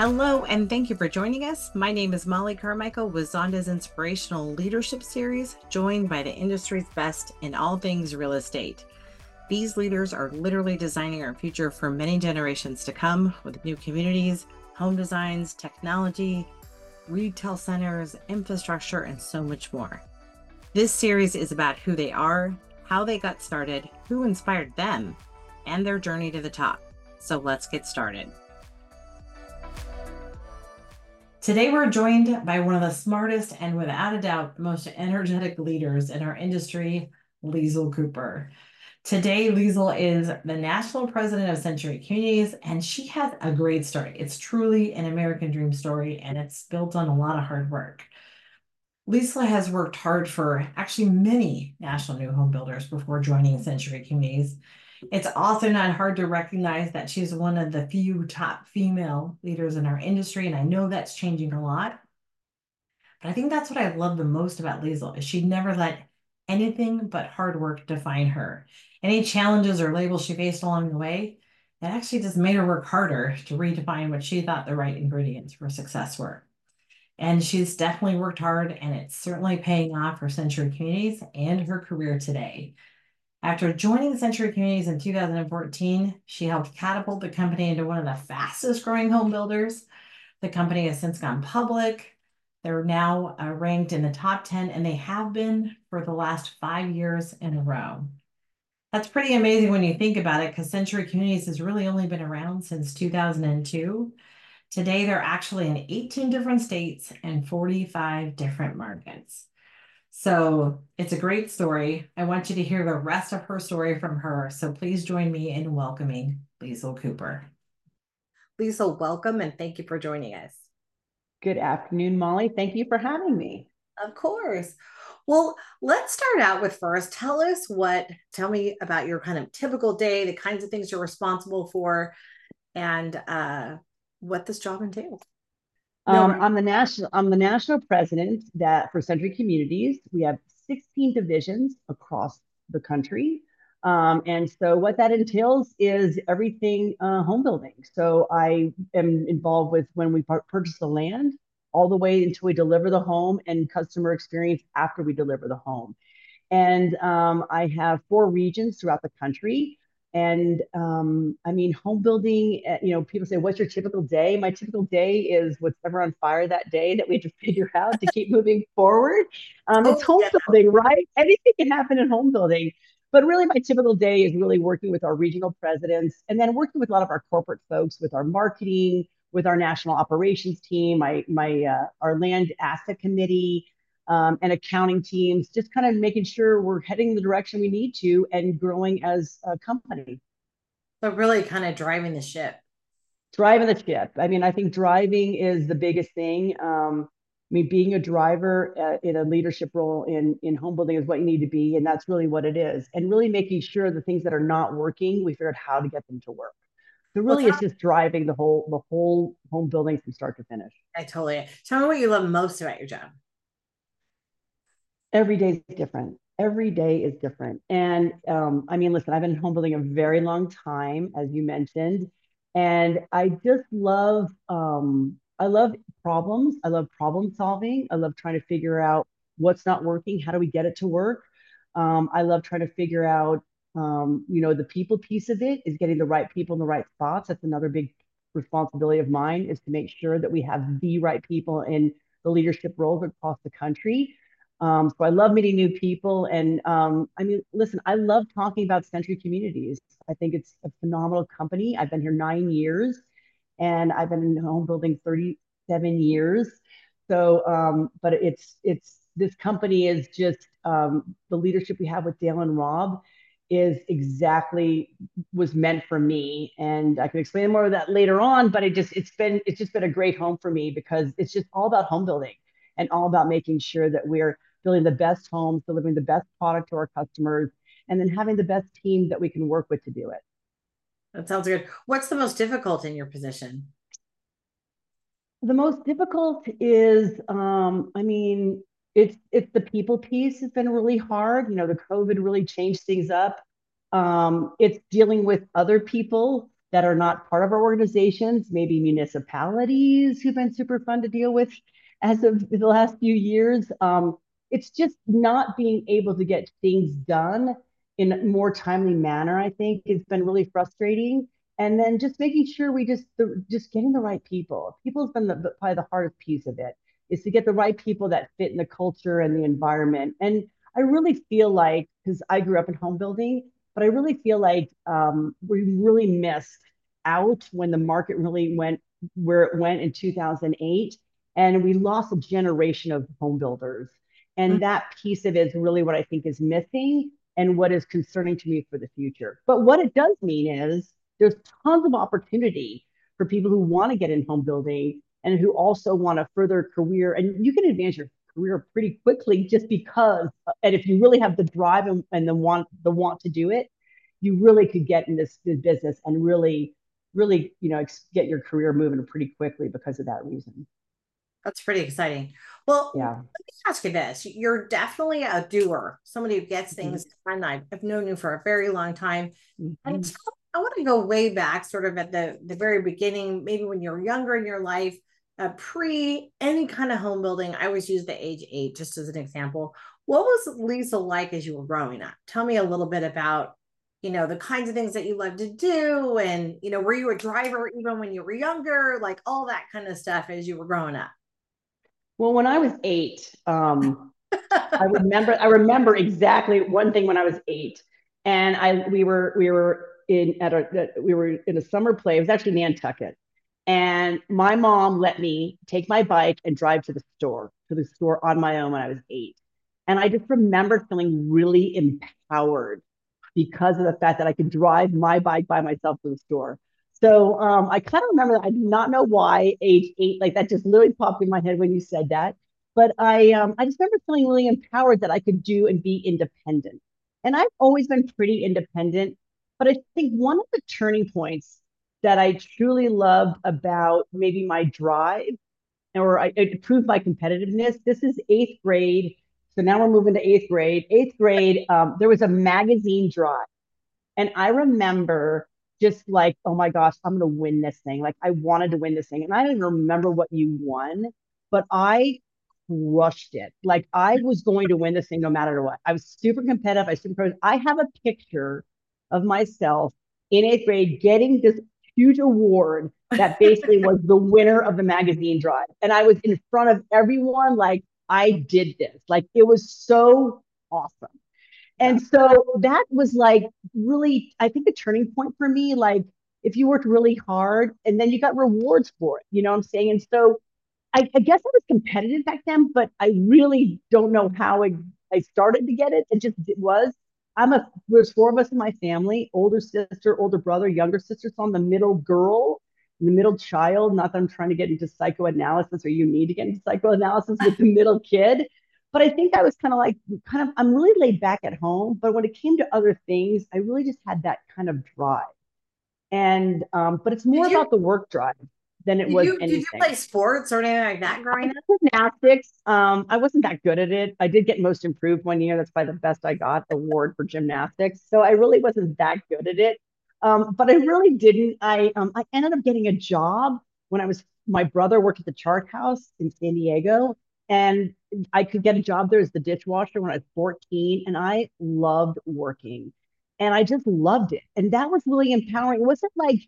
Hello, and thank you for joining us. My name is Mollie Carmichael with Zonda's Inspirational Leadership Series, joined by the industry's best in all things real estate. These leaders are literally designing our future for many generations to come with new communities, home designs, technology, retail centers, infrastructure, and so much more. This series is about who they are, how they got started, who inspired them, and their journey to the top. So let's get started. Today, we're joined by one of the smartest and without a doubt, most energetic leaders in our industry, Liesel Cooper. Today, Liesel is the national president of Century Communities, and she has a great story. It's truly an American dream story, and it's built on a lot of hard work. Liesel has worked hard for actually many national new home builders before joining Century Communities. It's also not hard to recognize that she's one of the few top female leaders in our industry, and I know that's changing a lot. But I think that's what I love the most about Liesel is she never let anything but hard work define her. Any challenges or labels she faced along the way, it actually just made her work harder to redefine what she thought the right ingredients for success were. And she's definitely worked hard, and it's certainly paying off for Century Communities and her career today. After joining Century Communities in 2014, she helped catapult the company into one of the fastest growing home builders. The company has since gone public. They're now uh, ranked in the top 10, and they have been for the last five years in a row. That's pretty amazing when you think about it, because Century Communities has really only been around since 2002. Today, they're actually in 18 different states and 45 different markets. So it's a great story. I want you to hear the rest of her story from her. So please join me in welcoming Liesel Cooper. Liesel, welcome and thank you for joining us. Good afternoon, Mollie. Thank you for having me. Of course. Well, let's start out with first. Tell us what, tell me about your kind of typical day, the kinds of things you're responsible for, and uh, what this job entails. Um, I'm the national I'm the national president that for Century Communities. We have 16 divisions across the country. Um, and so what that entails is everything uh, home building. So I am involved with when we purchase the land all the way until we deliver the home and customer experience after we deliver the home. And um, I have four regions throughout the country. And um, I mean, home building, eh, you know, people say, what's your typical day? My typical day is whatever on fire that day that we have to figure out to keep moving forward. Um, it's oh, home yeah. building, right? Anything can happen in home building. But really, my typical day is really working with our regional presidents and then working with a lot of our corporate folks with our marketing, with our national operations team, my, my uh, our land asset committee, um, and accounting teams, just kind of making sure we're heading the direction we need to and growing as a company. So, really kind of driving the ship. Driving the ship. I mean, I think driving is the biggest thing. Um, I mean, being a driver uh, in a leadership role in in home building is what you need to be, and that's really what it is. And really making sure the things that are not working, we figure out how to get them to work. So really, well, it's just driving the whole the whole home building from start to finish. I totally. Tell me what you love most about your job every day is different. Every day is different. And um, I mean, listen, I've been home building a very long time, as you mentioned. And I just love, um, I love problems. I love problem solving. I love trying to figure out what's not working. How do we get it to work? Um, I love trying to figure out, um, you know, the people piece of it is getting the right people in the right spots. That's another big responsibility of mine is to make sure that we have the right people in the leadership roles across the country. Um, so I love meeting new people. And um, I mean, listen, I love talking about Century Communities. I think it's a phenomenal company. I've been here nine years and I've been in home building 37 years. So, um, but it's, it's, this company is just um, the leadership we have with Dale and Rob is exactly was meant for me and i can explain more of that later on but it just it's been it's just been a great home for me because it's just all about home building and all about making sure that we're building the best homes, delivering the best product to our customers, and then having the best team that we can work with to do it. That sounds good. What's the most difficult in your position? The most difficult is, um, I mean, it's it's the people piece has been really hard. You know, the COVID really changed things up. Um, it's dealing with other people that are not part of our organizations, maybe municipalities who've been super fun to deal with as of the last few years. Um, it's just not being able to get things done in a more timely manner, I think, has been really frustrating. And then just making sure we just the, just getting the right people. People has been the, probably the hardest piece of it is to get the right people that fit in the culture and the environment. And I really feel like because I grew up in home building, but I really feel like um, we really missed out when the market really went where it went in 2008 and we lost a generation of home builders and mm-hmm. that piece of it is really what i think is missing and what is concerning to me for the future. But what it does mean is there's tons of opportunity for people who want to get in home building and who also want to further career. And you can advance your career pretty quickly just because and if you really have the drive and, and the want the want to do it you really could get in this, this business and really really you know get your career moving pretty quickly because of that reason. That's pretty exciting well yeah. let me ask you this. You're definitely a doer somebody who gets mm-hmm. things mm-hmm. done. I've known you for a very long time. Mm-hmm. and i want to go way back sort of at the the very beginning maybe when you were younger in your life uh, pre any kind of home building. I always use the age eight just as an example. What was lisa like as you were growing up? Tell me a little bit about you know the kinds of things that you love to do and you know were you a driver even when you were younger? Like all that kind of stuff as you were growing up well when i was eight um i remember i remember exactly one thing when i was eight. And i we were we were in at a we were in a summer play. It was actually nantucket. And my mom let me take my bike and drive to the store to the store on my own when i was eight. And i just remember feeling really empowered because of the fact that I could drive my bike by myself to the store. So um, I kind of remember that. I do not know why age eight, like that just literally popped in my head when you said that. But I, um, I just remember feeling really empowered that I could do and be independent. And I've always been pretty independent. But I think one of the turning points that I truly loved about maybe my drive or I, it proved my competitiveness. This is eighth grade. So now we're moving to eighth grade. Eighth grade, um, there was a magazine drive. And I remember just like, oh my gosh, I'm going to win this thing. Like I wanted to win this thing. And I didn't remember what you won, but I crushed it. Like I was going to win this thing no matter what. I was super competitive. I super I have a picture of myself in eighth grade getting this huge award that basically was the winner of the magazine drive. And I was in front of everyone like I did this. Like it was so awesome. And so that was like really, I think, a turning point for me. Like if you worked really hard and then you got rewards for it, you know what I'm saying? And so I, I guess I was competitive back then, but I really don't know how I, I started to get it. It just it was. I'm a there's four of us in my family, older sister, older brother, younger sister. So I'm the middle girl the middle child. Not that I'm trying to get into psychoanalysis or you need to get into psychoanalysis with the middle kid. But I think I was kind of like, kind of, I'm really laid back at home. But when it came to other things, I really just had that kind of drive. And, um, but it's more you, about the work drive than it was you, anything. Did you play sports or anything like that growing up? Gymnastics. Um, I wasn't that good at it. I did get most improved one year. That's probably the best I got award for gymnastics. So I really wasn't that good at it. Um, but I really didn't. I um, I ended up getting a job when I was my brother worked at the Chart House in San Diego, and I could get a job there as the dishwasher when I was 14, and I loved working, and I just loved it, and that was really empowering. It wasn't like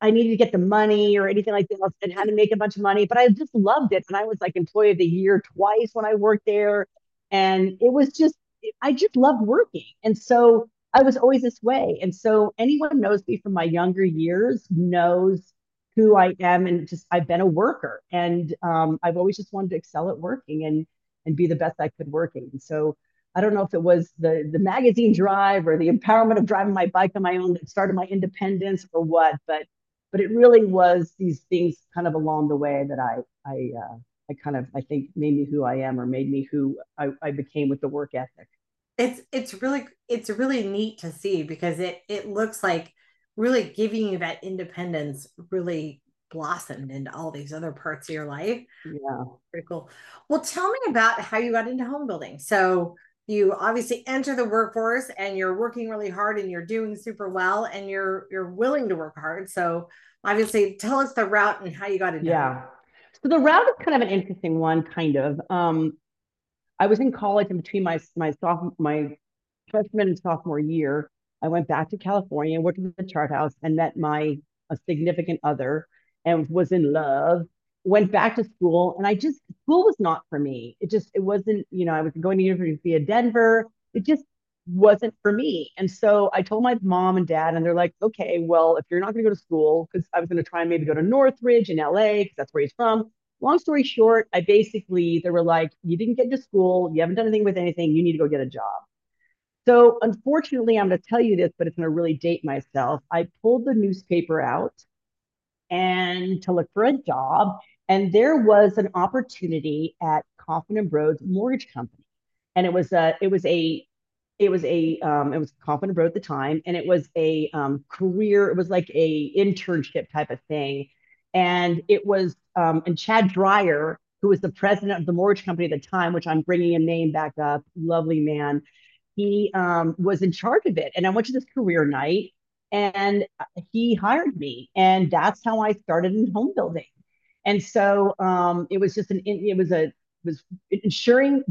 I needed to get the money or anything like that and had to make a bunch of money, but I just loved it, and I was like employee of the year twice when I worked there, and it was just I just loved working, and so I was always this way. And so anyone knows me from my younger years knows who I am and just I've been a worker and um, I've always just wanted to excel at working and and be the best I could working. So I don't know if it was the the magazine drive or the empowerment of driving my bike on my own that started my independence or what, but but it really was these things kind of along the way that I I uh, I kind of I think made me who I am or made me who I, I became with the work ethic it's it's really it's really neat to see because it it looks like really giving you that independence really blossomed into all these other parts of your life. Yeah. Pretty cool. Well, tell me about how you got into home building. So you obviously enter the workforce and you're working really hard and you're doing super well and you're you're willing to work hard. So obviously tell us the route and how you got it yeah so the route is kind of an interesting one kind of um i was in college in between my my sophomore my freshman and sophomore year i went back to california worked at the chart house and met my significant other and was in love went back to school and i just school was not for me it just it wasn't you know i was going to university of denver it just wasn't for me. And so I told my mom and dad, and they're like, okay, well, if you're not going to go to school, because I was going to try and maybe go to Northridge in LA, because that's where he's from. Long story short, I basically, they were like, you didn't get to school, you haven't done anything with anything, you need to go get a job. So unfortunately, I'm going to tell you this, but it's going to really date myself. I pulled the newspaper out and to look for a job, and there was an opportunity at Kaufman and Broad's mortgage company, and it was a it was a it was a um, it was Kaufman and Broad at the time, and it was a um, career. It was like a internship type of thing, and it was um, and Chad Dreier, who was the president of the mortgage company at the time, which I'm bringing a name back up, lovely man. He um, was in charge of it, and I went to this career night, and he hired me, and that's how I started in home building. And so um, it was just an it was a was ensuring,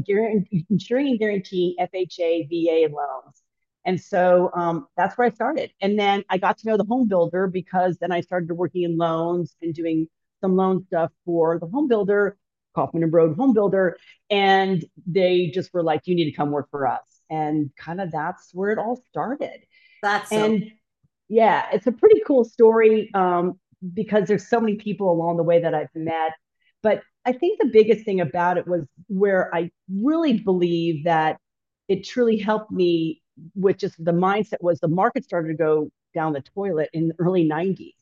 ensuring and guaranteeing FHA, VA loans. And so um, that's where I started. And then I got to know the home builder because then I started working in loans and doing some loan stuff for the home builder, Kaufman and Broad home builder. And they just were like, you need to come work for us. And kind of that's where it all started. That's so- and yeah, it's a pretty cool story um, because there's so many people along the way that I've met. But I think the biggest thing about it was where I really believe that it truly helped me with just the mindset was the market started to go down the toilet in the early 90s.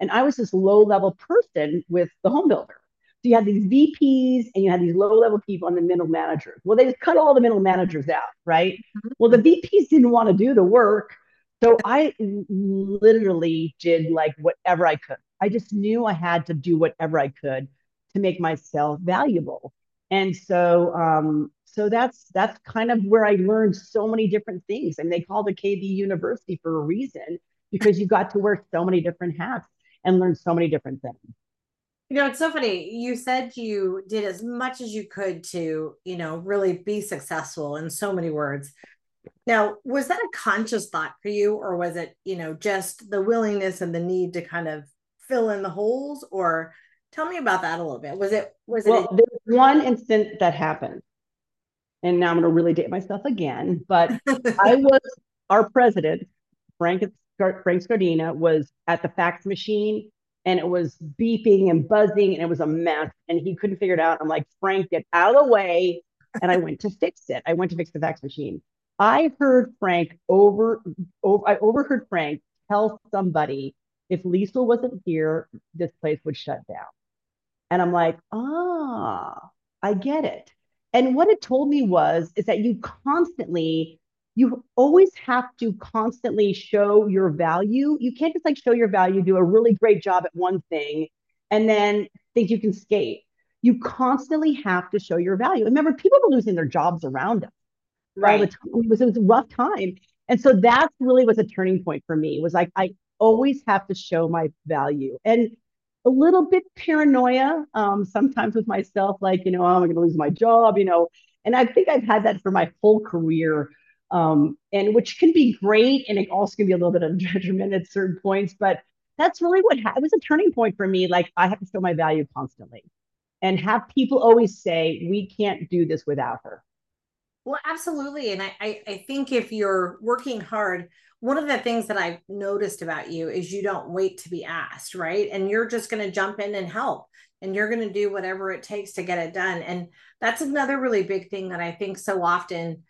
And I was this low level person with the home builder. So you had these VPs and you had these low level people and the middle managers. Well, they just cut all the middle managers out, right? Mm-hmm. Well, the VPs didn't want to do the work. So I literally did like whatever I could. I just knew I had to do whatever I could to make myself valuable. And so, um, so that's that's kind of where I learned so many different things. And they called it KB University for a reason because you got to wear so many different hats and learn so many different things. You know, it's so funny. You said you did as much as you could to, you know, really be successful in so many words. Now, was that a conscious thought for you, or was it, you know, just the willingness and the need to kind of fill in the holes, or Tell me about that a little bit. Was it was it? Well, a- there's one instant that happened, and now I'm going to really date myself again. But I was our president, Frank Frank Scardina, was at the fax machine, and it was beeping and buzzing, and it was a mess, and he couldn't figure it out. I'm like, Frank, get out of the way, and I went to fix it. I went to fix the fax machine. I heard Frank over, over I overheard Frank tell somebody if Liesel wasn't here, this place would shut down. And I'm like, ah, I get it. And what it told me was is that you constantly, you always have to constantly show your value. You can't just like show your value, do a really great job at one thing, and then think you can skate. You constantly have to show your value. Remember, people were losing their jobs around us right. all the time. It was, it was a rough time. And so that's really was a turning point for me. Was like I always have to show my value. And a little bit paranoia um, sometimes with myself, like, you know, oh, I'm going to lose my job, you know. And I think I've had that for my whole career, um, and which can be great. And it also can be a little bit of detriment at certain points. But that's really what ha- it was a turning point for me. Like, I have to show my value constantly and have people always say, we can't do this without her. Well, absolutely. And I, I, I think if you're working hard, one of the things that I've noticed about you is you don't wait to be asked, right? And you're just going to jump in and help and you're going to do whatever it takes to get it done. And that's another really big thing that I think so often,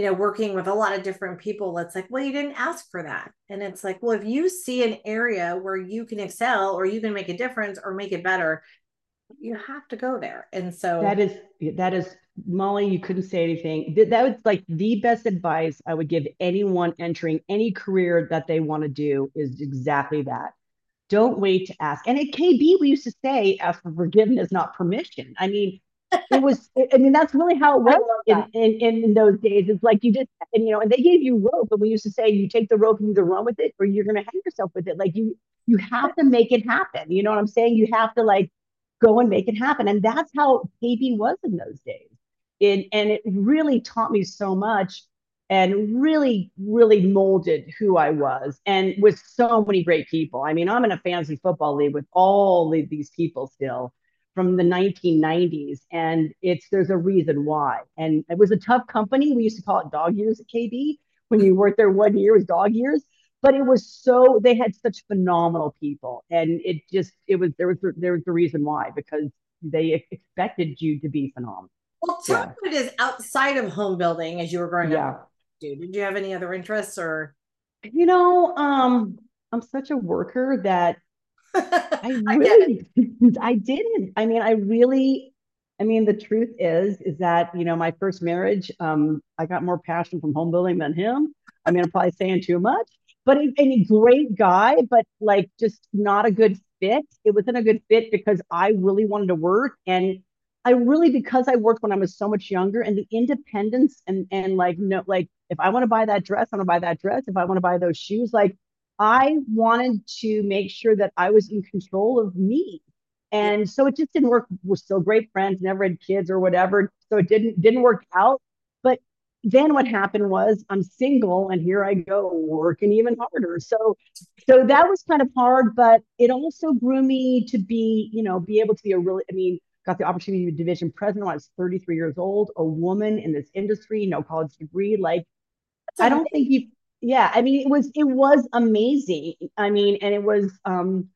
you know, working with a lot of different people, it's like, well, you didn't ask for that. And it's like, well, if you see an area where you can excel or you can make a difference or make it better, you have to go there. And so that is, that is Mollie, you couldn't say anything. That was like the best advice I would give anyone entering any career that they want to do is exactly that. Don't wait to ask. And at KB, we used to say, ask for forgiveness, not permission. I mean, it was i mean that's really how it was in, in, in, those days. It's like you just and you know and they gave you rope and we used to say you take the rope and either run with it or you're going to hang yourself with it. Like you you have to make it happen. You know what i'm saying? You have to like go and make it happen. And that's how kb was in those days. It, and it really taught me so much and really really molded who i was and with so many great people. I mean i'm in a fantasy football league with all of these people still from the 1990s and it's there's a reason why. And it was a tough company. We used to call it dog years at kb when you worked there one year was dog years. But it was so they had such phenomenal people. And it just it was there was there was the reason why because they expected you to be phenomenal. Well tell yeah. what is outside of home building as you were growing yeah. up did you have any other interests or? You know um i'm such a worker that I really, I, I didn't. I mean, I really, I mean, the truth is, is that you know, my first marriage, um, I got more passion from home building than him. I mean, I'm probably saying too much, but a, a great guy, but like just not a good fit. It wasn't a good fit because I really wanted to work and I really because I worked when I was so much younger and the independence and and like no like if I want to buy that dress, I want to buy that dress. If I want to buy those shoes, like I wanted to make sure that I was in control of me. And so it just didn't work. We're still great friends, never had kids or whatever. So it didn't didn't work out. But then what happened was I'm single and here I go working even harder. So so that was kind of hard, but it also grew me to be, you know, be able to be a really, I mean, got the opportunity to be division president when I was 33 years old, a woman in this industry, no college degree. Like, I don't think you yeah i mean it was it was amazing. I mean and it was um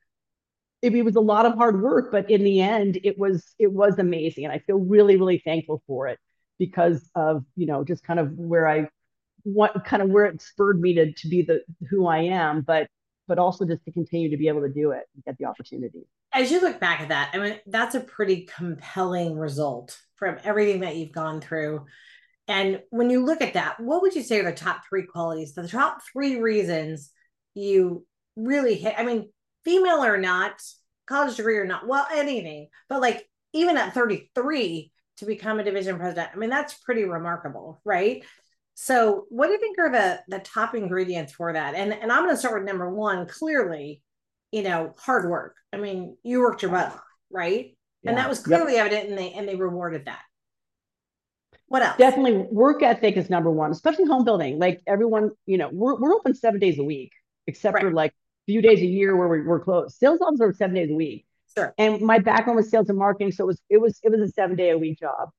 it, it, was a lot of hard work but in the end it was it was amazing and i feel really really thankful for it because of you know just kind of where i what kind of where it spurred me to to be the who i am but but also just to continue to be able to do it and get the opportunity. As you look back at that. I mean that's a pretty compelling result from everything that you've gone through and when you look at that, what would you say are the top three qualities, the top three reasons you really hit? I mean, female or not, college degree or not, well, anything, but like even at 33 to become a division president, I mean, that's pretty remarkable, right? So, what do you think are the the top ingredients for that? And and I'm going to start with number one. Clearly, you know, hard work. I mean, you worked your butt off, right? Yeah. And that was clearly yep. evident, and they and they rewarded that. What else? Definitely work ethic is number one, especially home building. Like everyone, you know, we're, we're open seven days a week, except right. for like a few days a year where we, we're closed. Sales offices are seven days a week. Sure. And my background was sales and marketing, so it was it was it was a seven day a week job.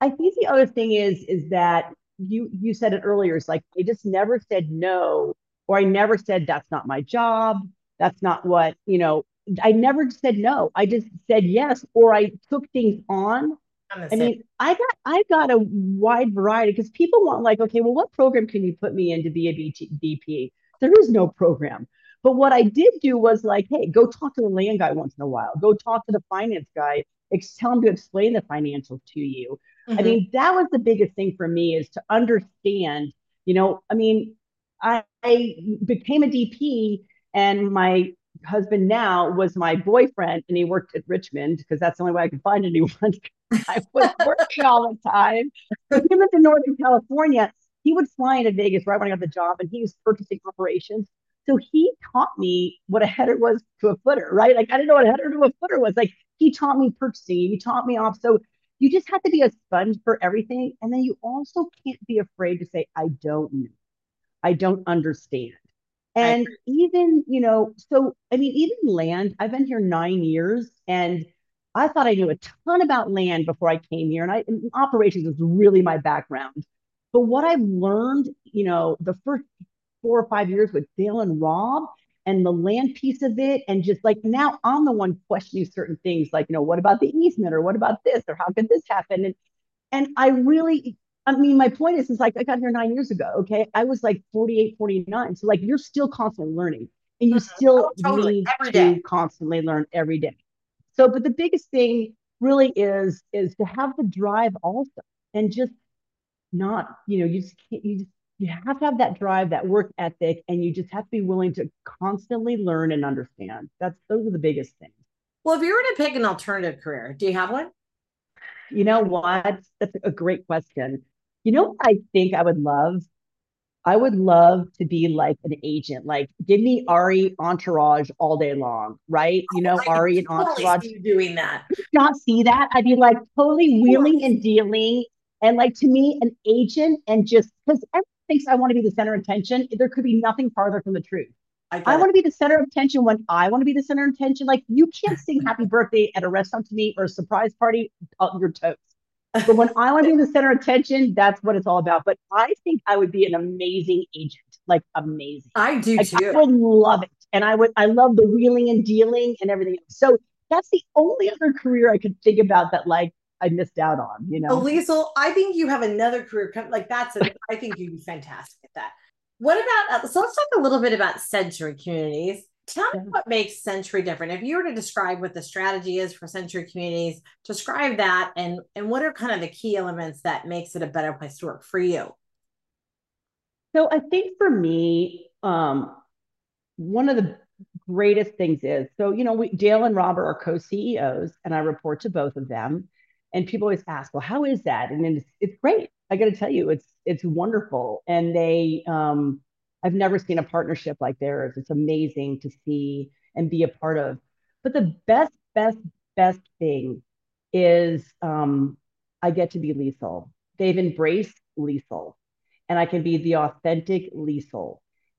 I think the other thing is is that you you said it earlier. It's like I just never said no, or I never said that's not my job. That's not what you know. I never said no. I just said yes, or I took things on I mean, I got I got a wide variety because people want like, okay, well, what program can you put me in to be a BT? There is no program. But what I did do was like, hey, go talk to the land guy once in a while. Go talk to the finance guy. Ex- tell him to explain the financials to you. Mm-hmm. I mean, that was the biggest thing for me is to understand. You know, I mean, I, I became a DP, and my husband now was my boyfriend, and he worked at Richmond because that's the only way I could find anyone. I was working all the time. But he lived in Northern California. He would fly into Vegas right when I got the job, and he was purchasing operations. So he taught me what a header was to a footer, right? Like I didn't know what a header to a footer was. Like he taught me purchasing, he taught me off. So you just have to be a sponge for everything. And then you also can't be afraid to say, I don't know. I don't understand. And even, you know, so I mean, even land, I've been here nine years and I thought I knew a ton about land before I came here, and I and operations is really my background. But what I've learned, you know, the first four or five years with Dale and Rob and the land piece of it, and just like now I'm the one questioning certain things, like, you know, what about the easement or what about this or how could this happen? And and I really, I mean, my point is, is like I got here nine years ago. Okay. I was like 48, 49. So like you're still constantly learning and you mm-hmm. still oh, totally. need every to day. constantly learn every day. So, but the biggest thing really is is to have the drive also, and just not, you know, you just can't, you just you have to have that drive, that work ethic, and you just have to be willing to constantly learn and understand. That's those are the biggest things. Well, if you were to pick an alternative career, do you have one? You know what? That's a great question. You know what I think I would love? I would love to be like an agent. Like, give me Ari Entourage all day long, right? You know, I Ari and totally Entourage. see you doing that. Not see that. I'd be like totally wheeling and dealing. And like to me, an agent and just because everyone thinks I want to be the center of attention, there could be nothing farther from the truth. I I want to be the center of attention when I want to be the center of attention. Like you can't sing happy birthday at a restaurant to me or a surprise party on your toes. But when I want to be the center of attention, that's what it's all about. But I think I would be an amazing agent, like amazing. I do Like I would love it. And I would, I love the wheeling and dealing and everything else. So that's the only other career I could think about that like I missed out on, you know? Liesel, I think you have another career. Like that's, a, I think you'd be fantastic at that. What about? uh, So let's talk a little bit about Century communities. Tell me what makes Century different. If you were to describe what the strategy is for Century communities, describe that, and and what are kind of the key elements that makes it a better place to work for you. So I think for me, um, one of the greatest things is so you know we Dale and Robert are co-CEOs and I report to both of them. And people always ask well how is that? And it's it's great. I got to tell you it's it's wonderful. And they um I've never seen a partnership like theirs it's amazing to see and be a part of but the best best best thing is um I get to be Liesel they've embraced Liesel and I can be the authentic Liesel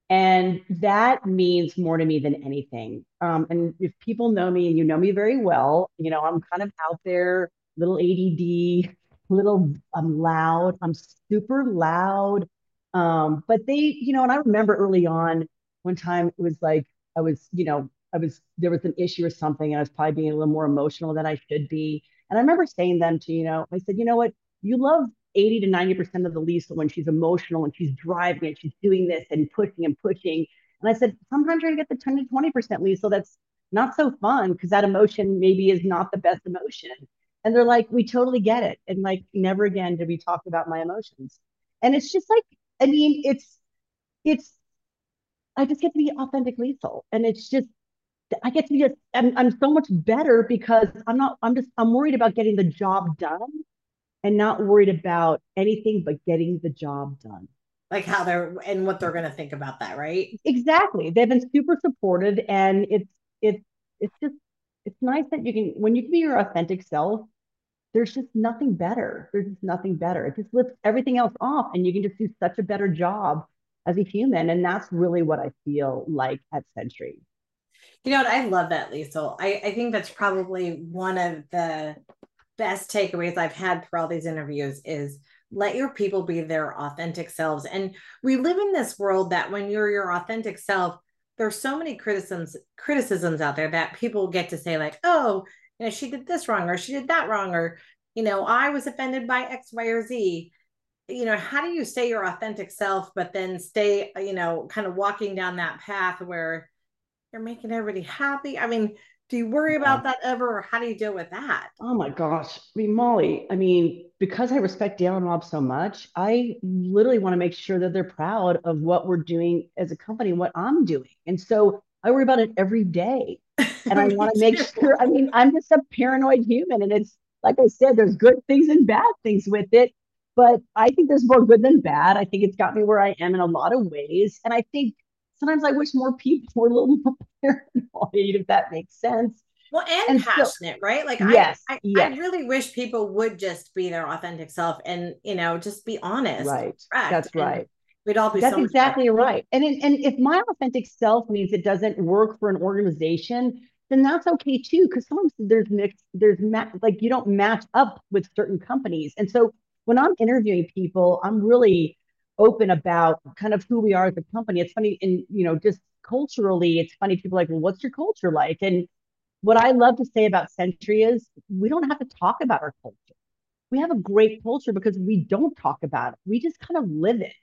and that means more to me than anything. Um, and if people know me and you know me very well, you know, I'm kind of out there, little ADD, little, I'm loud, I'm super loud. Um, but they, you know, and I remember early on one time it was like, I was, you know, I was, there was an issue or something, and I was probably being a little more emotional than I should be. And I remember saying them to, you know, I said, you know what, you love 80 to 90% of the Lisa when she's emotional and she's driving and she's doing this and pushing and pushing. And I said, sometimes you're gonna get the 10 to 20% Lisa that's not so fun because that emotion maybe is not the best emotion. And they're like, we totally get it. And like, never again did we talk about my emotions. And it's just like, I mean, it's, it's, I just get to be authentic Liesel. And it's just, I get to be, just, I'm, I'm so much better because I'm not, I'm just, I'm worried about getting the job done and not worried about anything but getting the job done. Like how they're and what they're going to think about that, right? Exactly. They've been super supportive and it's it's it's just it's nice that you can when you can be your authentic self, there's just nothing better. There's just nothing better. It just lifts everything else off and you can just do such a better job as a human. And that's really what I feel like at Century. You know what? I love that, Liesel. I, I think that's probably one of the best takeaways I've had through all these interviews is let your people be their authentic selves. And we live in this world that when you're your authentic self, there's so many criticisms criticisms out there that people get to say like, oh, you know, she did this wrong or she did that wrong or you know, I was offended by X, Y, or Z. You know, how do you stay your authentic self, but then stay, you know, kind of walking down that path where you're making everybody happy? I mean, do you worry about that ever, or how do you deal with that? Oh my gosh. I mean, Mollie, I mean, because I respect Dale and Rob so much, I literally want to make sure that they're proud of what we're doing as a company, what I'm doing. And so I worry about it every day. And I want to make sure, I mean, I'm just a paranoid human. And it's like I said, there's good things and bad things with it. But I think there's more good than bad. I think it's got me where I am in a lot of ways. And I think sometimes I wish more people were a little more paranoid, if that makes sense. Well, and And so, passionate, right? Like I, yes, I, I yes, really wish people would just be their authentic self and you know just be honest, right. That's right. we'd all be That's so exactly right. And it, and if my authentic self means it doesn't work for an organization, then that's okay too. Because sometimes there's mixed, there's ma- like you don't match up with certain companies. And so when I'm interviewing people, I'm really open about kind of who we are as a company. It's funny, and you know, just culturally, it's funny. People like, well, what's your culture like? And what I love to say about Century is we don't have to talk about our culture. We have a great culture because we don't talk about it. We just kind of live it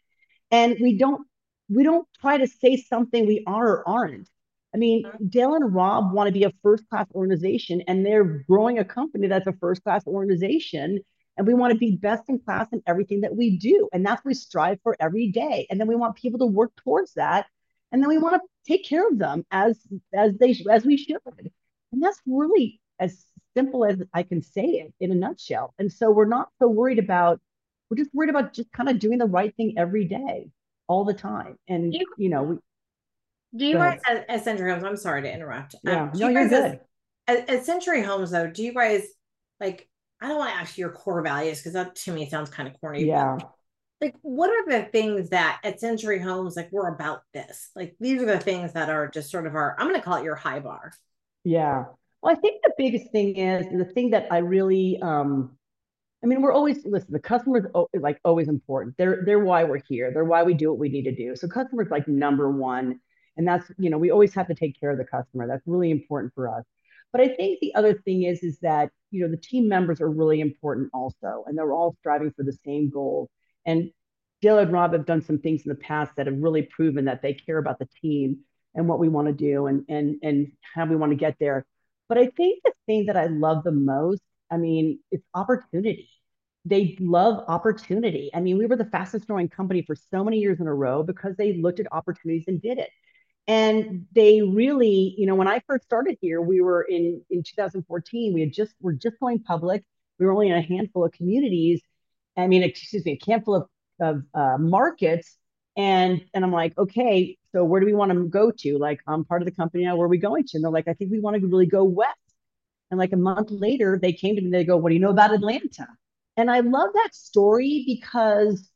and we don't we don't try to say something we are or aren't. I mean, mm-hmm. Dale and Rob want to be a first class organization, and they're growing a company that's a first class organization. And we want to be best in class in everything that we do. And that's what we strive for every day. And then we want people to work towards that. And then we want to take care of them as as they as we should. And that's really as simple as I can say it in a nutshell. And so we're not so worried about, we're just worried about just kind of doing the right thing every day, all the time. And, you, you know, we, do you guys at, at, Century Homes? I'm sorry to interrupt. Yeah, um, no, you are good. At, at, Century Homes, though, do you guys like? I don't want to ask your core values because that to me sounds kind of corny. Yeah. Like, what are the things that at Century Homes, like, we're about this? Like, these are the things that are just sort of our, I'm going to call it your high bar. Yeah. Well, I think the biggest thing is the thing that I really, um, I mean, we're always listen. The customers like always important. They're they're why we're here. They're why we do what we need to do. So customers like number one, and that's you know we always have to take care of the customer. That's really important for us. But I think the other thing is is that you know the team members are really important also, and they're all striving for the same goals. And Dale and Rob have done some things in the past that have really proven that they care about the team and what we want to do and and and how we want to get there. But I think the thing that I love the most, I mean, it's opportunity. They love opportunity. I mean, we were the fastest growing company for so many years in a row because they looked at opportunities and did it. And they really, you know, when I first started here, we were in in 2014. We had just we're just going public. We were only in a handful of communities. I mean, excuse me, a handful of of uh, markets. And and I'm like, okay, so where do we want to go to? Like, I'm part of the company now. Where are we going to? And they're like, I think we want to really go west. And like a month later, they came to me. They go, What do you know about Atlanta? And I love that story because,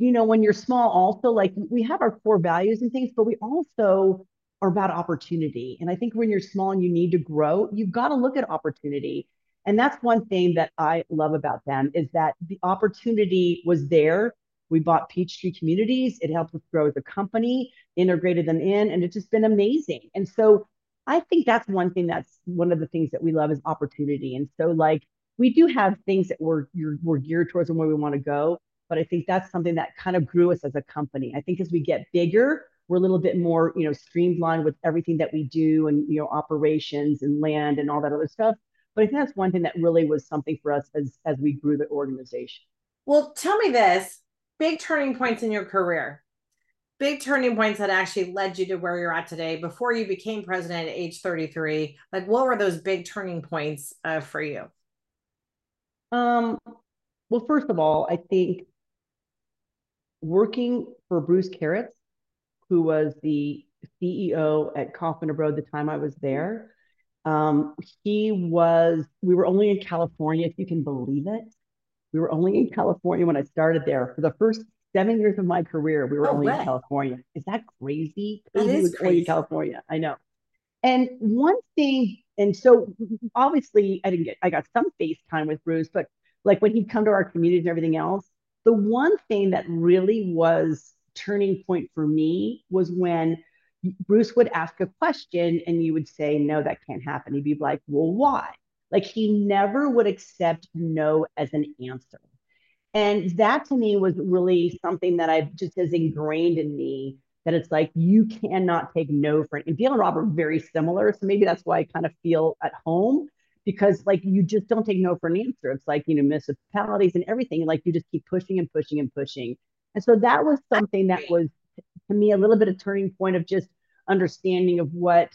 you know, when you're small, also like we have our core values and things, but we also are about opportunity. And I think when you're small and you need to grow, you've got to look at opportunity. And that's one thing that I love about them is that the opportunity was there we bought Peachtree Communities. It helped us grow as a company, integrated them in, and it's just been amazing. And so I think that's one thing that's one of the things that we love is opportunity. And so like we do have things that we're we're geared towards and where we want to go, but I think that's something that kind of grew us as a company. I think as we get bigger, we're a little bit more, you know, streamlined with everything that we do and you know operations and land and all that other stuff. But I think that's one thing that really was something for us as as we grew the organization. Well, tell me this big turning points in your career big turning points that actually led you to where you're at today before you became president at age 33 like what were those big turning points uh, for you um well first of all i think working for bruce Karatz, who was the ceo at Kaufman and Broad the time i was there um, he was we were only in california if you can believe it we were only in California when I started there. For the first seven years of my career, we were only way. in California. Is that crazy? That is was crazy. only in California. I know. And one thing, and so obviously I didn't get, I got some FaceTime with Bruce, but like when he'd come to our communities and everything else, the one thing that really was turning point for me was when Bruce would ask a question and you would say, no, that can't happen. He'd be like, well, why? Like he never would accept no as an answer. And that to me was really something that I've just as ingrained in me that it's like you cannot take no for it. And Dale and Rob are very similar. So maybe that's why I kind of feel at home because like you just don't take no for an answer. It's like, you know, municipalities and everything. Like you just keep pushing and pushing and pushing. And so that was something that was to me a little bit of turning point of just understanding of what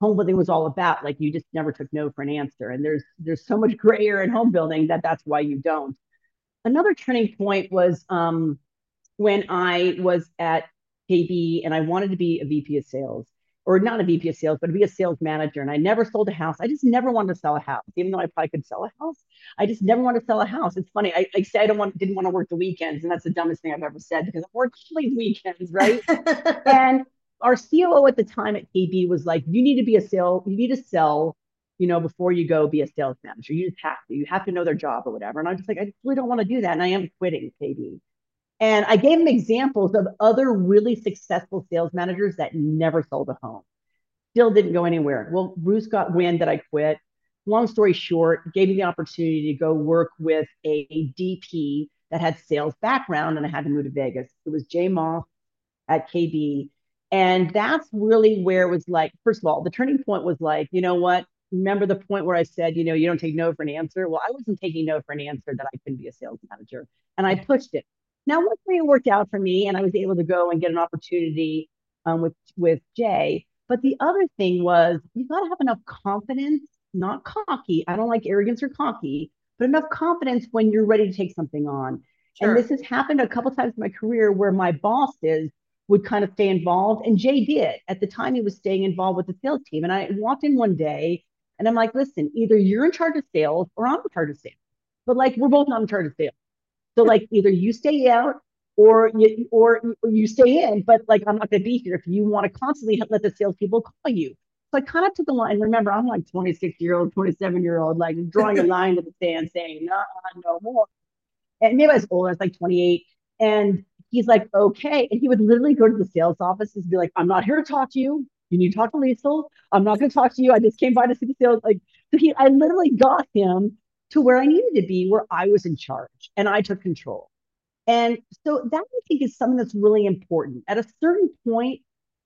home building was all about. Like you just never took no for an answer. And there's there's so much gray area in home building that that's why you don't. Another turning point was um, when I was at KB and I wanted to be a VP of sales, or not a VP of sales, but to be a sales manager. And I never sold a house. I just never wanted to sell a house, even though I probably could sell a house. I just never wanted to sell a house. It's funny. I, I say I don't want, didn't want to work the weekends, and that's the dumbest thing I've ever said because I work these weekends, right? and our COO at the time at KB was like, you need to be a sale, you need to sell, you know, before you go be a sales manager. You just have to, you have to know their job or whatever. And I'm just like, I really don't want to do that. And I am quitting KB. And I gave him examples of other really successful sales managers that never sold a home. Still didn't go anywhere. Well, Bruce got wind that I quit. Long story short, gave me the opportunity to go work with a DP that had sales background, and I had to move to Vegas. It was Jay Moss at KB and that's really where it was like, first of all, the turning point was like, you know what? Remember the point where I said, you know, you don't take no for an answer? Well, I wasn't taking no for an answer that I couldn't be a sales manager. And I pushed it. Now, luckily it worked out for me and I was able to go and get an opportunity um, with, with Jay. But the other thing was you got to have enough confidence not cocky. I don't like arrogance or cocky, but enough confidence when you're ready to take something on. Sure. And this has happened a couple times in my career where my bosses would kind of stay involved. And Jay did. At the time, he was staying involved with the sales team. And I walked in one day and I'm like, listen, either you're in charge of sales or I'm in charge of sales. But like, we're both not in charge of sales. So like, either you stay out or you or you stay in. But like, I'm not going to be here if you want to constantly let the salespeople call you. So I kind of took a line. Remember, I'm like 26 year old, 27 year old, like drawing a line to the sand, saying, no, no more. And maybe I was old. I was like 28. And he's like, okay. And he would literally go to the sales office and be like, I'm not here to talk to you. You need to talk to Liesel. I'm not going to talk to you. I just came by to see the sales. Like, so he, I literally got him to where I needed to be, where I was in charge and I took control. And so that I think is something that's really important. At a certain point,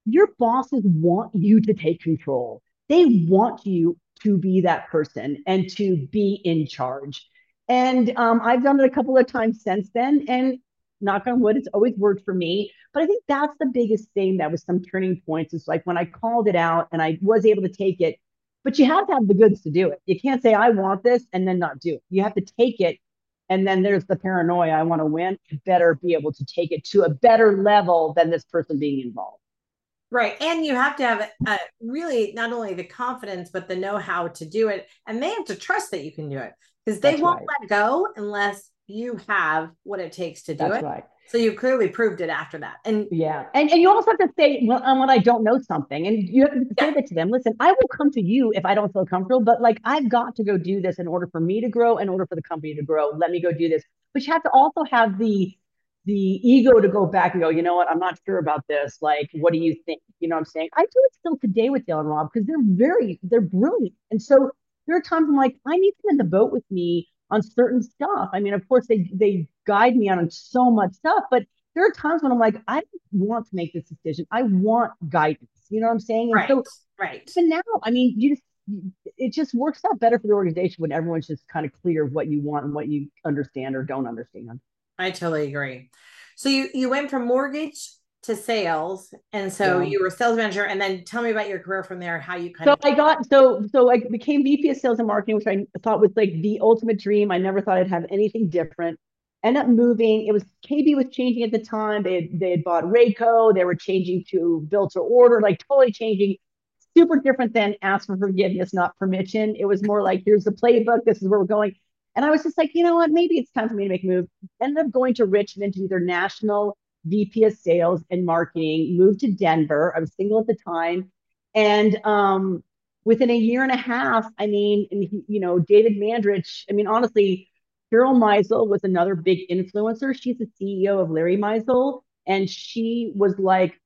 your bosses want you to take control. They want you to be that person and to be in charge. And um, I've done it a couple of times since then. And knock on wood, it's always worked for me. But I think that's the biggest thing that was some turning points. Is like when I called it out and I was able to take it, but you have to have the goods to do it. You can't say, I want this and then not do it. You have to take it. And then there's the paranoia, I want to win. You better be able to take it to a better level than this person being involved. Right. And you have to have uh, really not only the confidence, but the know how to do it. And they have to trust that you can do it because they That's won't right. let go unless you have what it takes to do That's it. Right. So you clearly proved it after that. And yeah. And, and you also have to say well, um, when I don't know something and you have to say yeah. that to them. Listen, I will come to you if I don't feel comfortable, but like I've got to go do this in order for me to grow, in order for the company to grow. Let me go do this. But you have to also have the the ego to go back and go, you know what, I'm not sure about this. Like, what do you think? You know what I'm saying? I do it still today with Dale and Rob because they're very, they're brilliant. And so there are times I'm like, I need them in the boat with me on certain stuff. I mean, of course, they they guide me on so much stuff, but there are times when I'm like, I want to make this decision. I want guidance. You know what I'm saying? And right. So, right. But now, I mean, you just it just works out better for the organization when everyone's just kind of clear of what you want and what you understand or don't understand. I totally agree. So you you went from mortgage to sales. And so yeah. you were sales manager and then tell me about your career from there how you kind so of i got so so i became vp of sales and marketing which i thought was like the ultimate dream. I never thought i'd have anything different. End up moving. It was kb was changing at the time. They had, they had bought Rayco. They were changing to built to order like totally changing. Super different than ask for forgiveness not permission. It was more like here's the playbook. This is where we're going. And i was just like you know what? Maybe it's time for me to make a move. Ended up going to richmond to do their national VP of sales and marketing, moved to Denver. I was single at the time. And um, within a year and a half, I mean, and he, you know, David Mandarich, I mean, honestly, Carol Mizel was another big influencer. She's the CEO of Larry Mizel. And she was like,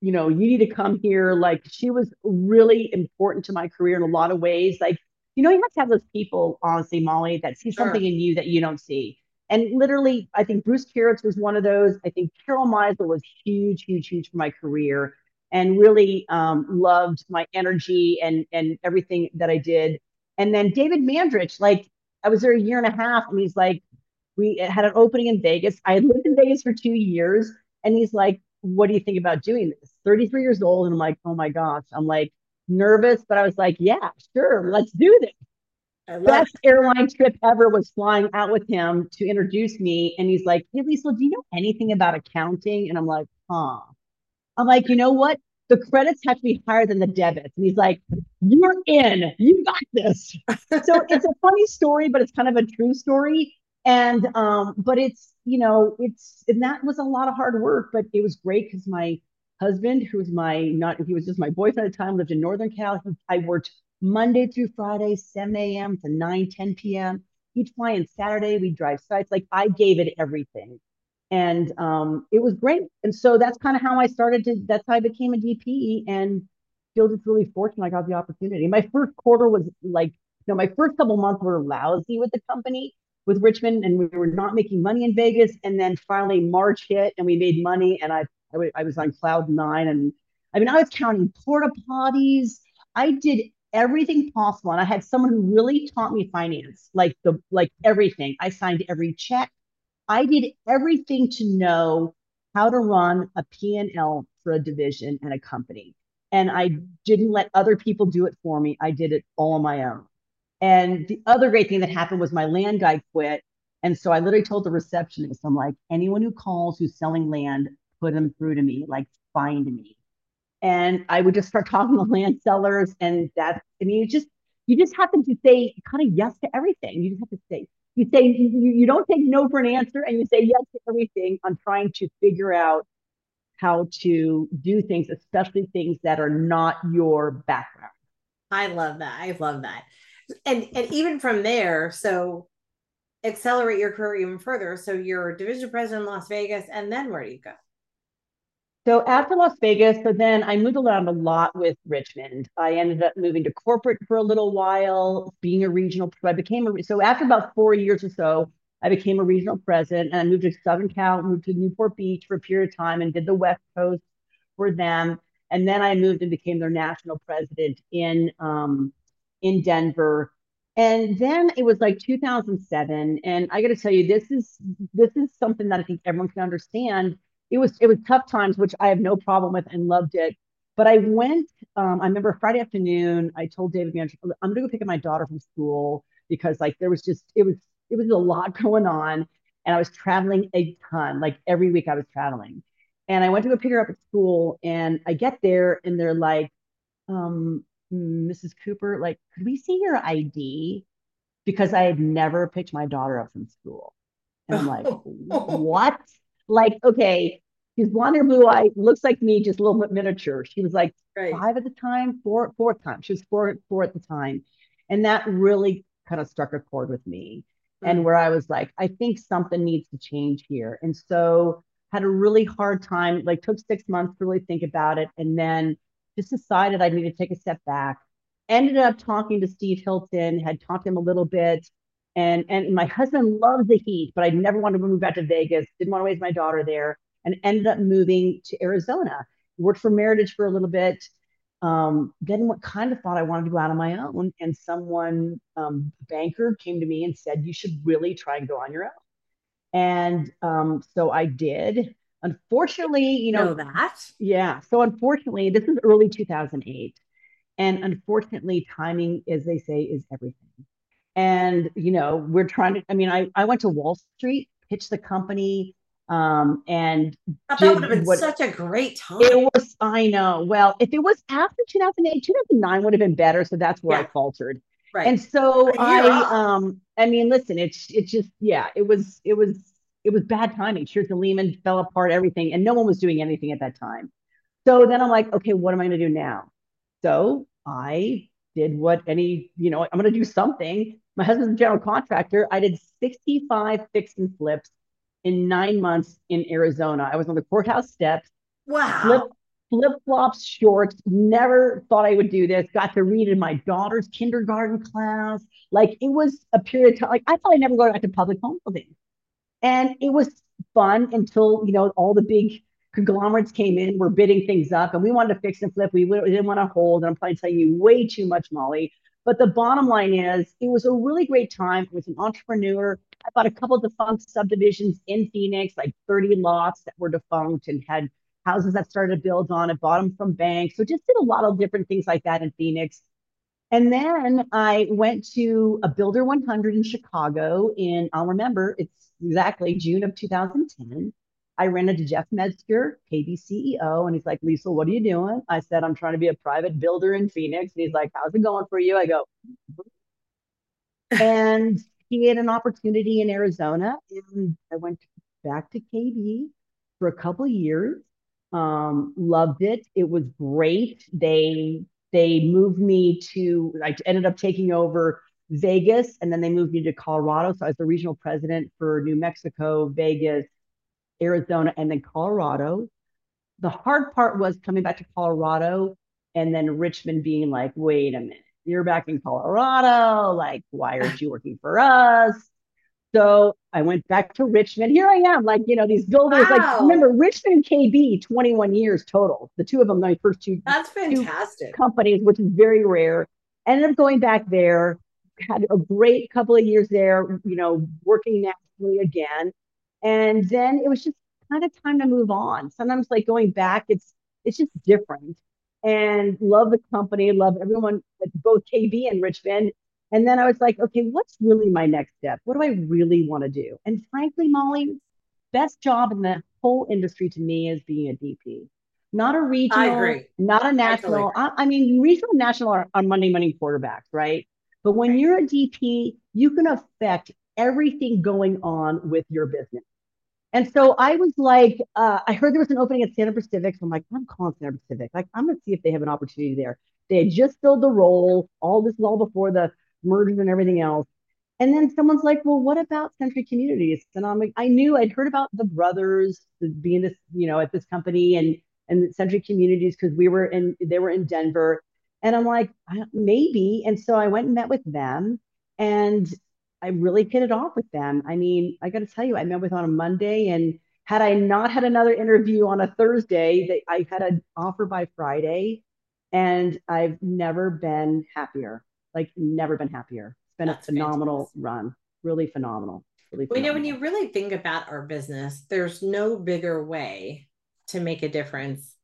you know, you need to come here. Like, she was really important to my career in a lot of ways. Like, you know, you have to have those people, honestly, Mollie, that see sure. something in you that you don't see. And literally, I think Bruce Karatz was one of those. I think Carol Mizel was huge, huge, huge for my career and really um, loved my energy and and everything that I did. And then David Mandarich, like I was there a year and a half, and he's like, we had an opening in Vegas. I had lived in Vegas for two years, and he's like, "What do you think about doing this?" 33 years old, and I'm like, "Oh my gosh!" I'm like nervous, but I was like, "Yeah, sure, let's do this." Best airline trip ever was flying out with him to introduce me. And he's like, Hey, Lisa, do you know anything about accounting? And I'm like, Huh. I'm like, You know what? The credits have to be higher than the debits. And he's like, You're in. You got this. so it's a funny story, but it's kind of a true story. And, um, but it's, you know, it's, and that was a lot of hard work, but it was great because my husband, who was my, not, he was just my boyfriend at the time, lived in Northern Cal. I worked Monday through Friday, 7 a.m. to 9, 10 p.m. Each in Saturday, we drive sites. Like I gave it everything. And um, it was great. And so that's kind of how I started to, that's how I became a DP and feel just really fortunate I got the opportunity. My first quarter was like, you know, my first couple months were lousy with the company, with Richmond, and we were not making money in Vegas. And then finally March hit and we made money and I, I, I was on cloud nine. And I mean, I was counting porta potties. I did everything possible. And I had someone who really taught me finance, like the like everything. I signed every check. I did everything to know how to run a P&L for a division and a company. and I didn't let other people do it for me. I did it all on my own. And the other great thing that happened was my land guy quit. And so I literally told the receptionist, I'm like, anyone who calls who's selling land, put them through to me, like find me. And I would just start talking to land sellers. And that's, I mean, you just, you just happen to say kind of yes to everything. You just have to say, you say, you, you don't take no for an answer and you say yes to everything on trying to figure out how to do things, especially things that are not your background. I love that. I love that. And and even from there, so accelerate your career even further. So you're division president in Las Vegas, and then where do you go? So after Las Vegas, so then I moved around a lot with Richmond. I ended up moving to corporate for a little while, being a regional. I became a so after about four years or so, I became a regional president, and I moved to Southern Cal, moved to Newport Beach for a period of time, and did the West Coast for them. And then I moved and became their national president in um, in Denver. And then it was like 2007, and I got to tell you, this is this is something that I think everyone can understand. It was it was tough times, which I have no problem with and loved it. But I went. Um, I remember Friday afternoon. I told David I'm going to go pick up my daughter from school because like there was just it was it was a lot going on, and I was traveling a ton. Like every week, I was traveling, and I went to go pick her up at school, and I get there, and they're like, um, Mrs. Cooper, like, could we see your ID? Because I had never picked my daughter up from school. And I'm like, what? Like, okay, she's blonde hair, blue eye, looks like me, just a little bit miniature. She was like right. five at the time, four at four, fourth time. She was four, four at the time. And that really kind of struck a chord with me. Mm-hmm. And where I was like, I think something needs to change here. And so had a really hard time, like took six months to really think about it. And then just decided I needed to take a step back. Ended up talking to Steve Hilton, had talked to him a little bit. And, and my husband loved the heat, but I never wanted to move back to Vegas, didn't want to raise my daughter there, and ended up moving to Arizona. Worked for Meritage for a little bit. Um, then what kind of thought I wanted to go out on my own. And someone, um, banker, came to me and said, You should really try and go on your own. And um, so I did. Unfortunately, you know, know that. Yeah. So unfortunately, this is early 2008. And unfortunately, timing, as they say, is everything. And, you know, we're trying to, I mean, I, I went to Wall Street, pitched the company, um, and that would have been what, such a great time. It was, I know. Well, if it was after 2008, 2009 would have been better. So that's where yeah. I faltered. Right. And so I, um, I mean, listen, it's, it's just, yeah, it was, it was, it was bad timing. Sure, the Lehman fell apart, everything, and no one was doing anything at that time. So then I'm like, okay, what am I going to do now? So I did what any, you know, I'm going to do something. My husband's a general contractor. I did 65 fix and flips in nine months in Arizona. I was on the courthouse steps. Wow. Flip, flip flops, shorts. Never thought I would do this. Got to read in my daughter's kindergarten class. Like it was a period of time. Like I thought I'd never go back to public home building. And it was fun until, you know, all the big conglomerates came in, were bidding things up, and we wanted to fix and flip. We, we didn't want to hold. And I'm probably telling you way too much, Mollie. But the bottom line is, it was a really great time. I was an entrepreneur. I bought a couple defunct subdivisions in Phoenix, like 30 lots that were defunct and had houses that started to build on it, bought them from banks. So just did a lot of different things like that in Phoenix. And then I went to a Builder 100 in Chicago in, I'll remember, it's exactly June of 2010. I ran into Jeff Mezger, KB CEO, and he's like, Lisa, what are you doing? I said, I'm trying to be a private builder in Phoenix. And he's like, How's it going for you? I go, and he had an opportunity in Arizona. And I went back to KB for a couple years. Um, loved it. It was great. They they moved me to I ended up taking over Vegas, and then they moved me to Colorado. So I was the regional president for New Mexico, Vegas, Arizona, and then Colorado. The hard part was coming back to Colorado and then Richmond being like, wait a minute, you're back in Colorado. Like, why aren't you working for us? So I went back to Richmond. Here I am, like, you know, these builders, wow. like, remember Richmond KB, 21 years total. The two of them, my first two, That's fantastic. Two companies, which is very rare. Ended up going back there had a great couple of years there, you know, working nationally again. And then it was just kind of time to move on. Sometimes like going back, it's it's just different. and love the company, love everyone both KB and Richmond. And then I was like, okay, what's really my next step? What do I really want to do? And frankly, Mollie, best job in the whole industry to me is being a DP. Not a regional, not a national. I, I, mean, regional and national are, are Monday morning quarterbacks, right? But when right. you're a DP, you can affect everything going on with your business. And so I was like, uh, I heard there was an opening at Standard Pacific. So I'm like, I'm calling Standard Pacific. Like, I'm going to see if they have an opportunity there. They had just filled the role. All this is all before the mergers and everything else. And then someone's like, well, what about Century Communities? And I'm like, I knew I'd heard about the brothers being this, you know, at this company and and Century Communities because we were in, they were in Denver. And I'm like, maybe. And so I went and met with them and I really hit it off with them. I mean, I got to tell you, I met with on a Monday and had I not had another interview on a Thursday, they, I had an offer by Friday and I've never been happier. Like never been happier. It's been That's a phenomenal fantastic. run. Really phenomenal. Really phenomenal. Well, you know, when you really think about our business, there's no bigger way to make a difference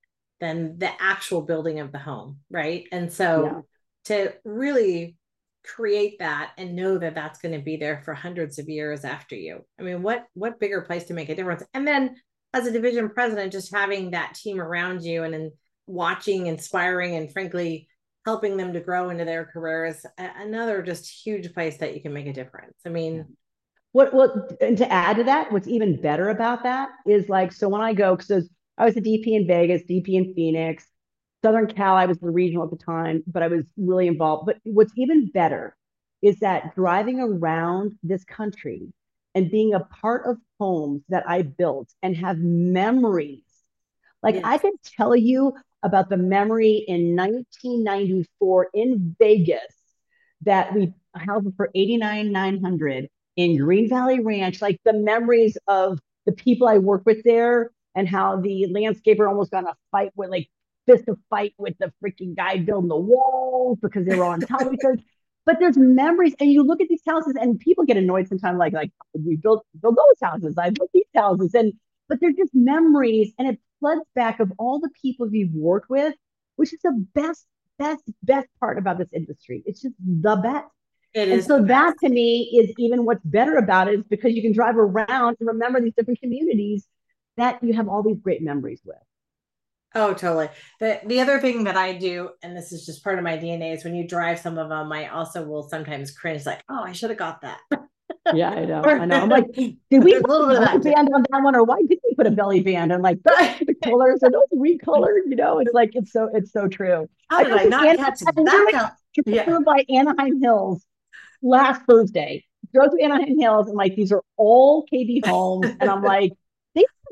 than the actual building of the home, right? And so yeah. to really create that and know that that's going to be there for hundreds of years after you. I mean, what what bigger place to make a difference? And then as a division president, just having that team around you and, and watching, inspiring, and frankly helping them to grow into their careers, another just huge place that you can make a difference. I mean, what what and to add to that, what's even better about that is like so when I go because I was a DP in Vegas, DP in Phoenix, Southern Cal, I was the regional at the time, but I was really involved. But what's even better is that driving around this country and being a part of homes that I built and have memories. Like yes. I can tell you about the memory in 1994 in Vegas that we housed for 89,900 in Green Valley Ranch. Like the memories of the people I work with there and how the landscaper almost got in a fight with like fist a fight with the freaking guy building the walls because they were on top of each other. But there's memories, and you look at these houses, and people get annoyed sometimes, like like oh, we built build those houses, I built these houses, and but they're just memories, and it floods back of all the people you've worked with, which is the best, best, best part about this industry. It's just the best. It and so that to me is even what's better about it is because you can drive around and remember these different communities that you have all these great memories with. Oh, totally. The the other thing that I do, and this is just part of my DNA, is when you drive some of them, I also will sometimes cringe, like, oh, I should have got that. yeah, I know. I know. I'm like, did we put a little bit of that band on that one, or why did we put a belly band? And like the colors are those recolored, you know, it's like it's so it's so true. How did I, I not Anaheim, catch that? Yeah. by Anaheim Hills last Thursday. Drove through Anaheim Hills and like these are all KB homes, and I'm like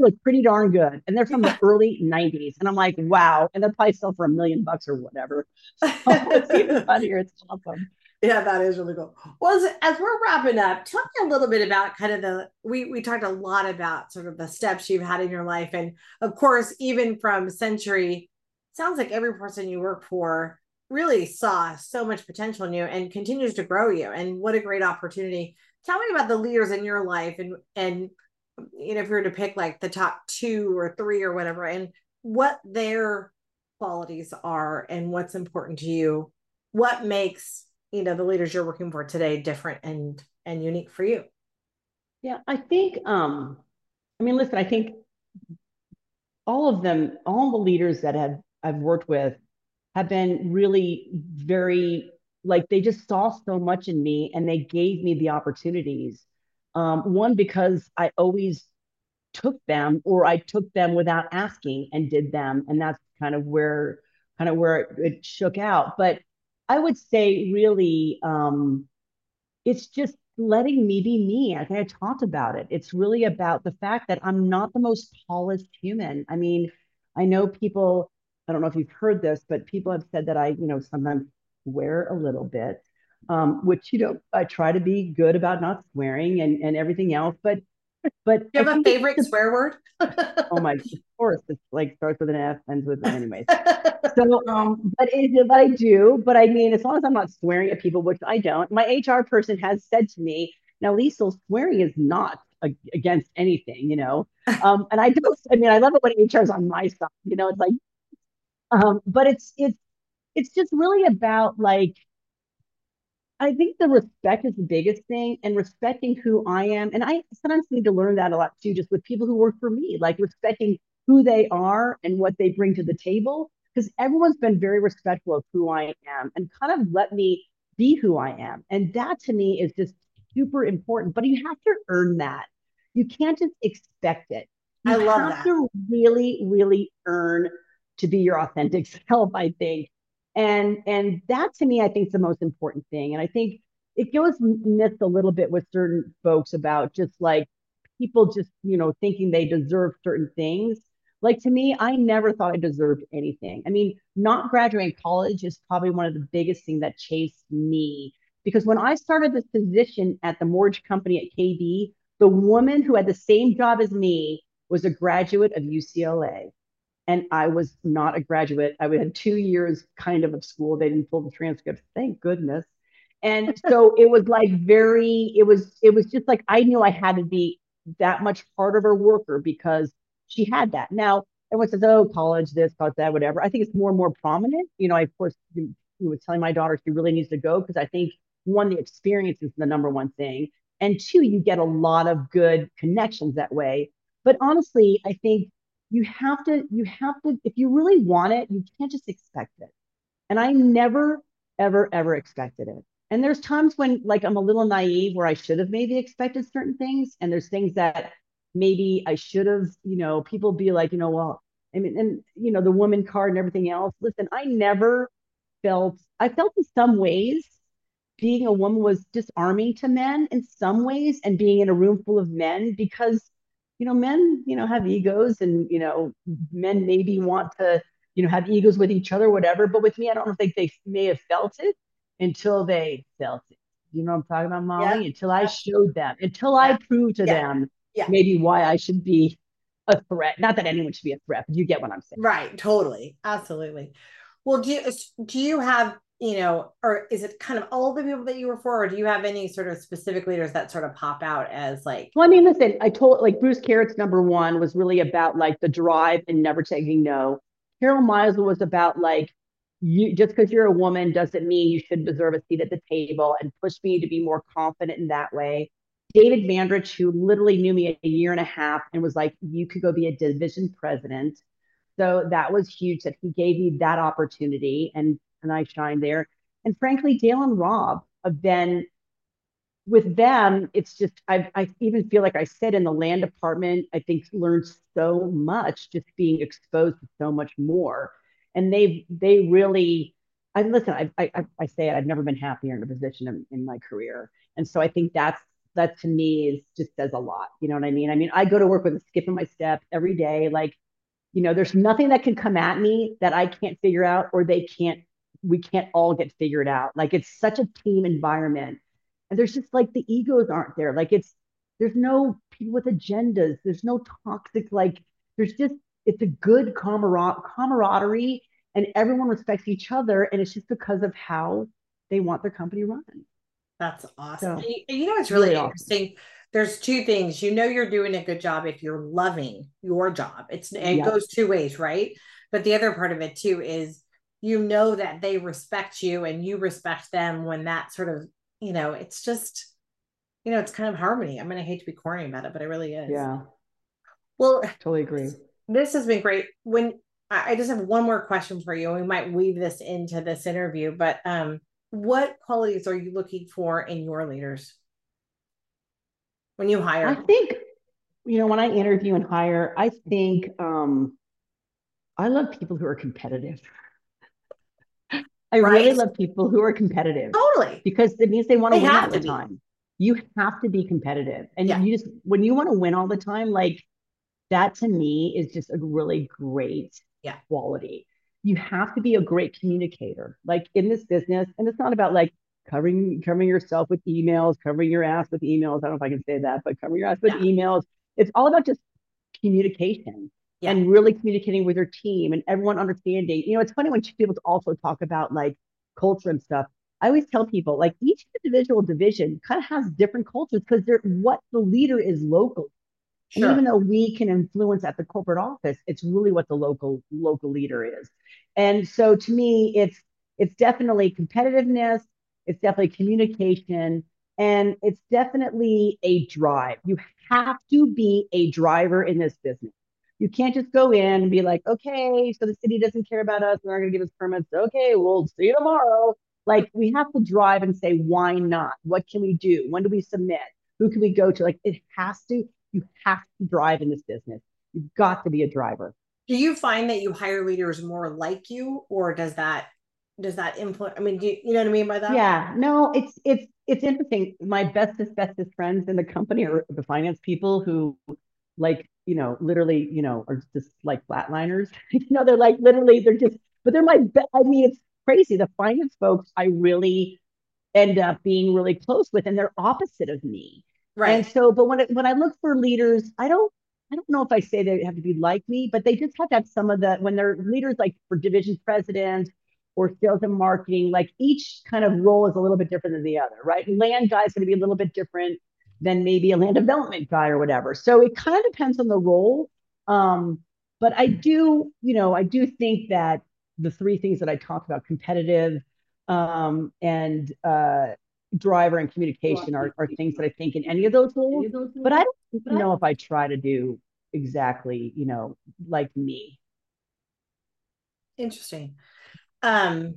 look pretty darn good. And they're from the early 90s. And I'm like, wow. And they're probably still for a million bucks or whatever. So it's even funnier. It's awesome. Yeah, that is really cool. Well, as, as, we're wrapping up, tell me a little bit about kind of the we we talked a lot about sort of the steps you've had in your life, and of course, even from Century, sounds like every person you work for really saw so much potential in you and continues to grow you. And what a great opportunity! Tell me about the leaders in your life and and you know, if you were to pick like the top two or three or whatever, and what their qualities are and what's important to you, what makes you know the leaders you're working for today different and and unique for you? Yeah, I think um I mean listen, I think all of them, all the leaders that have I've worked with have been really very like they just saw so much in me and they gave me the opportunities um, one, because I always took them or I took them without asking and did them. And that's kind of where kind of where it, it shook out. But I would say really um, it's just letting me be me. I think I talked about it. It's really about the fact that I'm not the most polished human. I mean, I know people, I don't know if you've heard this, but people have said that I, you know, sometimes wear a little bit um, which you know I try to be good about not swearing and and everything else. But but do you have a favorite swear word? oh my, of course, it's like starts with an F, ends with an anyways. so um, but it, but I do. But I mean, as long as I'm not swearing at people, which I don't. My HR person has said to me, now Liesel, swearing is not against anything, you know. Um, and I don't. I mean, I love it when HR is on my side. You know, it's like Um, but it's it's it's just really about like I think the respect is the biggest thing and respecting who I am. And I sometimes need to learn that a lot too, just with people who work for me, like respecting who they are and what they bring to the table. Because everyone's been very respectful of who I am and kind of let me be who I am. And that to me is just super important. But you have to earn that. You can't just expect it. You I love have that. to really, really earn to be your authentic self, I think and and that to me i think is the most important thing. And i think it goes missed a little bit with certain folks about just like people just you know thinking they deserve certain things. Like to me i never thought i deserved anything. I mean not graduating college is probably one of the biggest things that chased me. Because when i started this position at the mortgage company at kb the woman who had the same job as me was a graduate of ucla and I was not a graduate. I had two years kind of of school. They didn't pull the transcripts, thank goodness. And so it was like very, it was, it was just like I knew I had to be that much part of her worker because she had that. Now everyone says, "Oh, college, this, college that, whatever." I think it's more and more prominent. You know, I of course you, you was telling my daughter she really needs to go because I think one, the experience is the number one thing, and two, you get a lot of good connections that way. But honestly, I think you have to you have to if you really want it you can't just expect it. And i never ever ever expected it. And there's times when like i'm a little naive where i should have maybe expected certain things. And there's things that maybe i should have you know people be like you know well i mean and you know the woman card and everything else. Listen i never felt i felt in some ways being a woman was disarming to men in some ways and being in a room full of men because you know, men, you know, have egos and, you know, men maybe want to, you know, have egos with each other, whatever. But with me, I don't think they may have felt it until they felt it. You know what I'm talking about, Mollie? Yeah. Until I showed them, until yeah. I proved to yeah. them maybe why I should be a threat. Not that anyone should be a threat, but you get what I'm saying. Right. Totally. Absolutely. Well, do you, do you have you know, or is it kind of all the people that you were for, or do you have any sort of specific leaders that sort of pop out as like? Well, I mean, listen, I told like Bruce Karatz number one was really about like the drive and never taking no. Carol Mizel was about like you just because you're a woman doesn't mean you should deserve a seat at the table and push me to be more confident in that way. David Mandarich, who literally knew me a year and a half and was like, you could go be a division president. So that was huge that he gave me that opportunity. And and I shine there. And frankly, Dale and Rob have been with them. It's just I I even feel like I said in the land department. I think learned so much just being exposed to so much more. And they they really. I listen. I, I I say it. I've never been happier in a position in, in my career, and so I think that's that to me is just says a lot. You know what I mean? I mean, I go to work with a skip in my step every day. Like, you know, there's nothing that can come at me that I can't figure out or they can't we can't all get figured out. Like it's such a team environment. And there's just like the egos aren't there. Like it's there's no people with agendas. There's no toxic, like there's just it's a good camarader- camaraderie and everyone respects each other. And it's just because of how they want their company run. That's awesome. So, you, know, it's really, really interesting. Awesome. There's two things. You know, you're doing a good job if you're loving your job. It's it yeah. goes two ways, right? But the other part of it too is you know that they respect you and you respect them when that sort of you know it's just you know it's kind of harmony. I'm mean i hate to be corny about it but it really is. Yeah. Well totally agree. this has been great. When i just have one more question for you we might weave this into this interview but um what qualities are you looking for in your leaders? When you hire i think you know when i interview and hire i think um i love people who are competitive I right? really love people who are competitive. Totally. Because it means they want to win all the be. time. You have to be competitive. And yeah. you just, when you want to win all the time, like that to me is just a really great yeah. quality. You have to be a great communicator. Like in this business, and it's not about like covering covering yourself with emails, covering your ass with emails. I don't know if I can say that, but covering your ass with yeah. emails. It's all about just communication yeah. and really communicating with your team and everyone understanding. You know, it's funny when people also talk about like culture and stuff. I always tell people like each individual division kind of has different cultures because they're what the leader is local. Sure. And even though we can influence at the corporate office, it's really what the local local leader is. And so to me, it's it's definitely competitiveness, it's definitely communication, and it's definitely a drive. You have to be a driver in this business. You can't just go in and be like, okay, so the city doesn't care about us, they're not going to give us permits. Okay, we'll see you tomorrow. Like we have to drive and say, why not? What can we do? When do we submit? Who can we go to? Like it has to, you have to drive in this business. You've got to be a driver. Do you find that you hire leaders more like you, or does that does that influence? I mean, do you, you know what I mean by that? Yeah, no, it's it's it's interesting. My bestest bestest friends in the company are the finance people who like you know, literally, you know, are just like flatliners. you know, they're like literally, they're just, but they're my, be- I mean, it's crazy. The finance folks, I really end up being really close with, and they're opposite of me. Right. And so, but when it, when I look for leaders, I don't, I don't know if I say they have to be like me, but they just have to have some of the when they're leaders like for division president or sales and marketing, like each kind of role is a little bit different than the other, right? Land guy is going to be a little bit different than maybe a land development guy or whatever. So it kind of depends on the role. Um, but I do, you know, I do think that the three things that I talk about, competitive um, and uh, driver and communication are, are things that I think in any of those roles, but I don't know if I try to do exactly, you know, like me. Interesting. Um,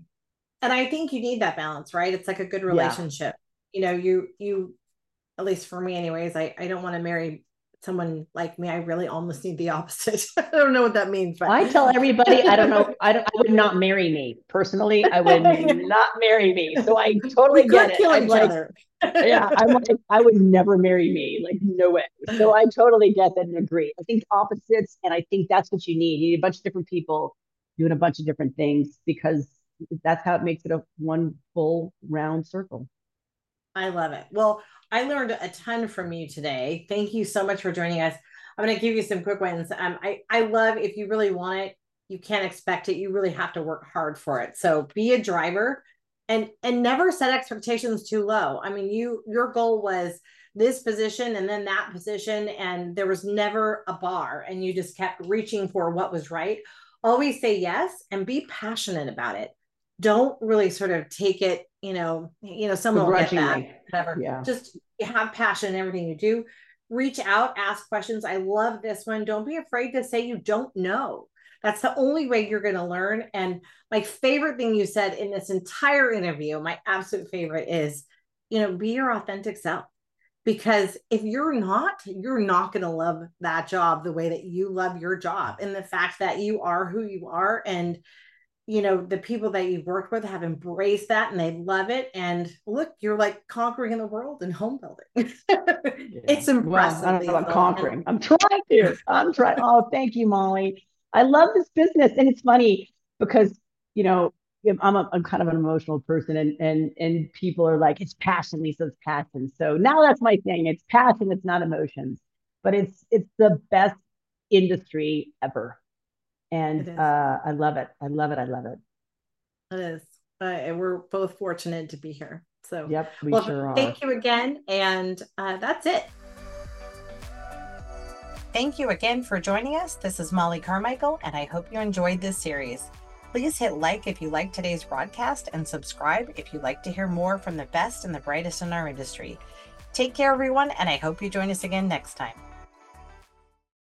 and I think you need that balance, right? It's like a good relationship. Yeah. You know, you you at least for me anyways i i don't want to marry someone like me i really almost need the opposite. I don't know what that means but i tell everybody i don't know i don't i would not marry me. Personally i would not marry me. So i totally get it. i'm like yeah i'm like i would never marry me like no way. So i totally get that and agree. I think opposites and i think that's what you need. You need a bunch of different people doing a bunch of different things because that's how it makes it a one full round circle I love it. Well, I learned a ton from you today. Thank you so much for joining us. I'm going to give you some quick ones. Um, I I love if you really want it, you can't expect it. You really have to work hard for it. So be a driver, and and never set expectations too low. I mean, you your goal was this position and then that position, and there was never a bar, and you just kept reaching for what was right. Always say yes and be passionate about it. Don't really sort of take it you know, you know, someone will get that, whatever. Yeah. Just have passion in everything you do. Reach out, ask questions. I love this one. Don't be afraid to say you don't know. That's the only way you're going to learn. And my favorite thing you said in this entire interview, my absolute favorite is, you know, be your authentic self. Because if you're not, you're not going to love that job the way that you love your job. And the fact that you are who you are and you know the people that you've worked with have embraced that and they love it and look you're like conquering the world in home building. Yeah. it's impressive well, i don't know about conquering. I'm trying to. I'm trying oh thank you mollie. I love this business and it's funny because you know I'm, a, I'm kind of an emotional person and and and people are like it's passion lisa it's passion. So now that's my thing. It's passion it's not emotions but it's it's the best industry ever and uh, I love it. I love it. I love it. It is. Uh, and we're both fortunate to be here. So, yep, we well, sure are. Thank you again. And uh, that's it. Thank you again for joining us. This is Mollie Carmichael, and I hope you enjoyed this series. Please hit like if you like today's broadcast and subscribe if you'd like to hear more from the best and the brightest in our industry. Take care, everyone, and I hope you join us again next time.